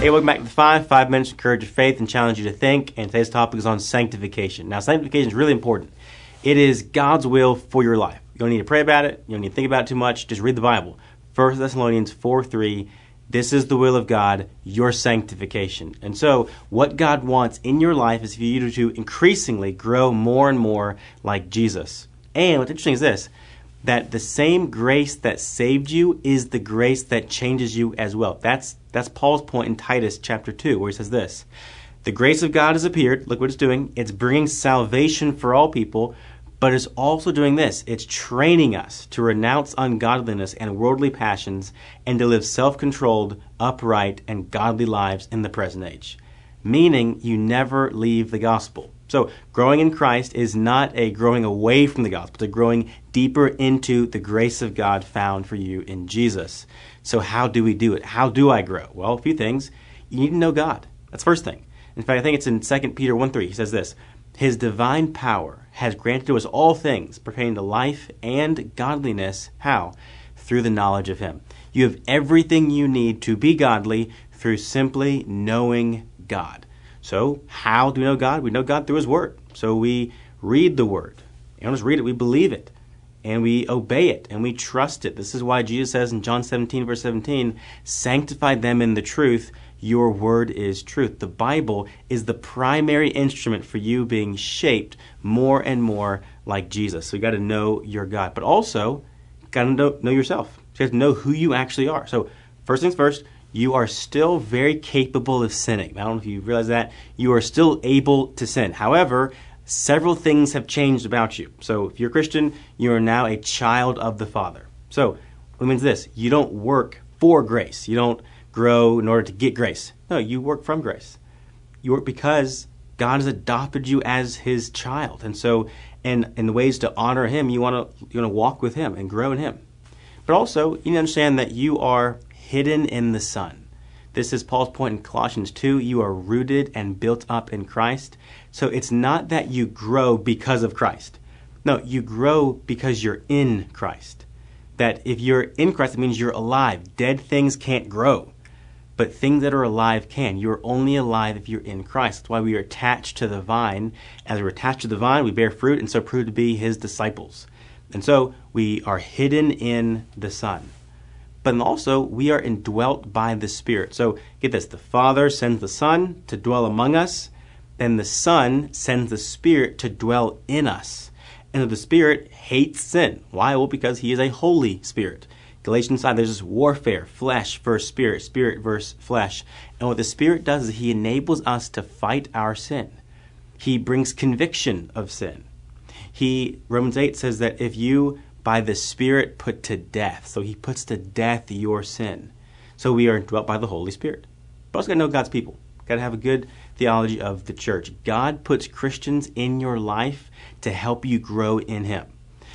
Hey, welcome back to the Five. Five minutes to encourage your faith and challenge you to think. And today's topic is on sanctification. Now, sanctification is really important. It is God's will for your life. You don't need to pray about it. You don't need to think about it too much. Just read the Bible. 1 Thessalonians 4 3. This is the will of God, your sanctification. And so, what God wants in your life is for you to increasingly grow more and more like Jesus. And what's interesting is this that the same grace that saved you is the grace that changes you as well. That's that's Paul's point in Titus chapter 2 where he says this. The grace of God has appeared, look what it's doing. It's bringing salvation for all people, but it's also doing this. It's training us to renounce ungodliness and worldly passions and to live self-controlled, upright, and godly lives in the present age. Meaning you never leave the gospel. So, growing in Christ is not a growing away from the gospel, it's a growing deeper into the grace of God found for you in Jesus. So, how do we do it? How do I grow? Well, a few things. You need to know God. That's first thing. In fact, I think it's in 2 Peter 1 3. He says this His divine power has granted to us all things pertaining to life and godliness. How? Through the knowledge of Him. You have everything you need to be godly through simply knowing God. So, how do we know God? We know God through His Word. So, we read the Word. You don't just read it, we believe it. And we obey it and we trust it. This is why Jesus says in John 17, verse 17, Sanctify them in the truth. Your word is truth. The Bible is the primary instrument for you being shaped more and more like Jesus. So you got to know your God. But also, got to know, know yourself. You have to know who you actually are. So, first things first, you are still very capable of sinning. I don't know if you realize that. You are still able to sin. However, several things have changed about you. So if you're a Christian, you are now a child of the Father. So it means this you don't work for grace, you don't grow in order to get grace. No, you work from grace. You work because God has adopted you as his child. And so, and in the ways to honor him, you want to you want to walk with him and grow in him. But also, you need to understand that you are hidden in the Son. This is Paul's point in Colossians 2. You are rooted and built up in Christ. So it's not that you grow because of Christ. No, you grow because you're in Christ. That if you're in Christ, it means you're alive. Dead things can't grow, but things that are alive can. You're only alive if you're in Christ. That's why we are attached to the vine. As we're attached to the vine, we bear fruit and so prove to be his disciples. And so we are hidden in the Son but also we are indwelt by the Spirit. So get this the Father sends the Son to dwell among us, then the Son sends the Spirit to dwell in us. And the Spirit hates sin. Why? Well, because He is a Holy Spirit. Galatians 5, there's this warfare, flesh versus spirit, spirit versus flesh. And what the Spirit does is He enables us to fight our sin. He brings conviction of sin. He, Romans 8 says that if you by the Spirit put to death. So he puts to death your sin. So we are dwelt by the Holy Spirit. But also got to know God's people. Got to have a good theology of the church. God puts Christians in your life to help you grow in Him,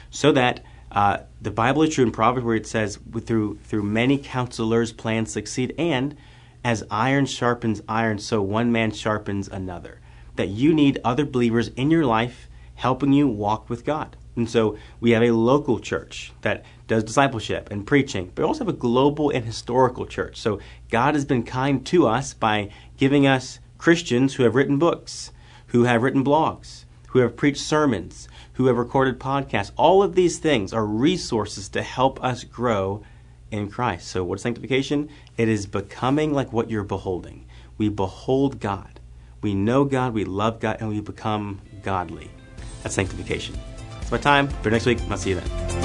so that uh, the Bible is true in Proverbs where it says, "Through through many counselors plans succeed," and as iron sharpens iron, so one man sharpens another. That you need other believers in your life helping you walk with God. And so we have a local church that does discipleship and preaching, but we also have a global and historical church. So God has been kind to us by giving us Christians who have written books, who have written blogs, who have preached sermons, who have recorded podcasts. All of these things are resources to help us grow in Christ. So what is sanctification? It is becoming like what you're beholding. We behold God. We know God, we love God, and we become godly. That's sanctification. It's my time. For next week, I'll see you then.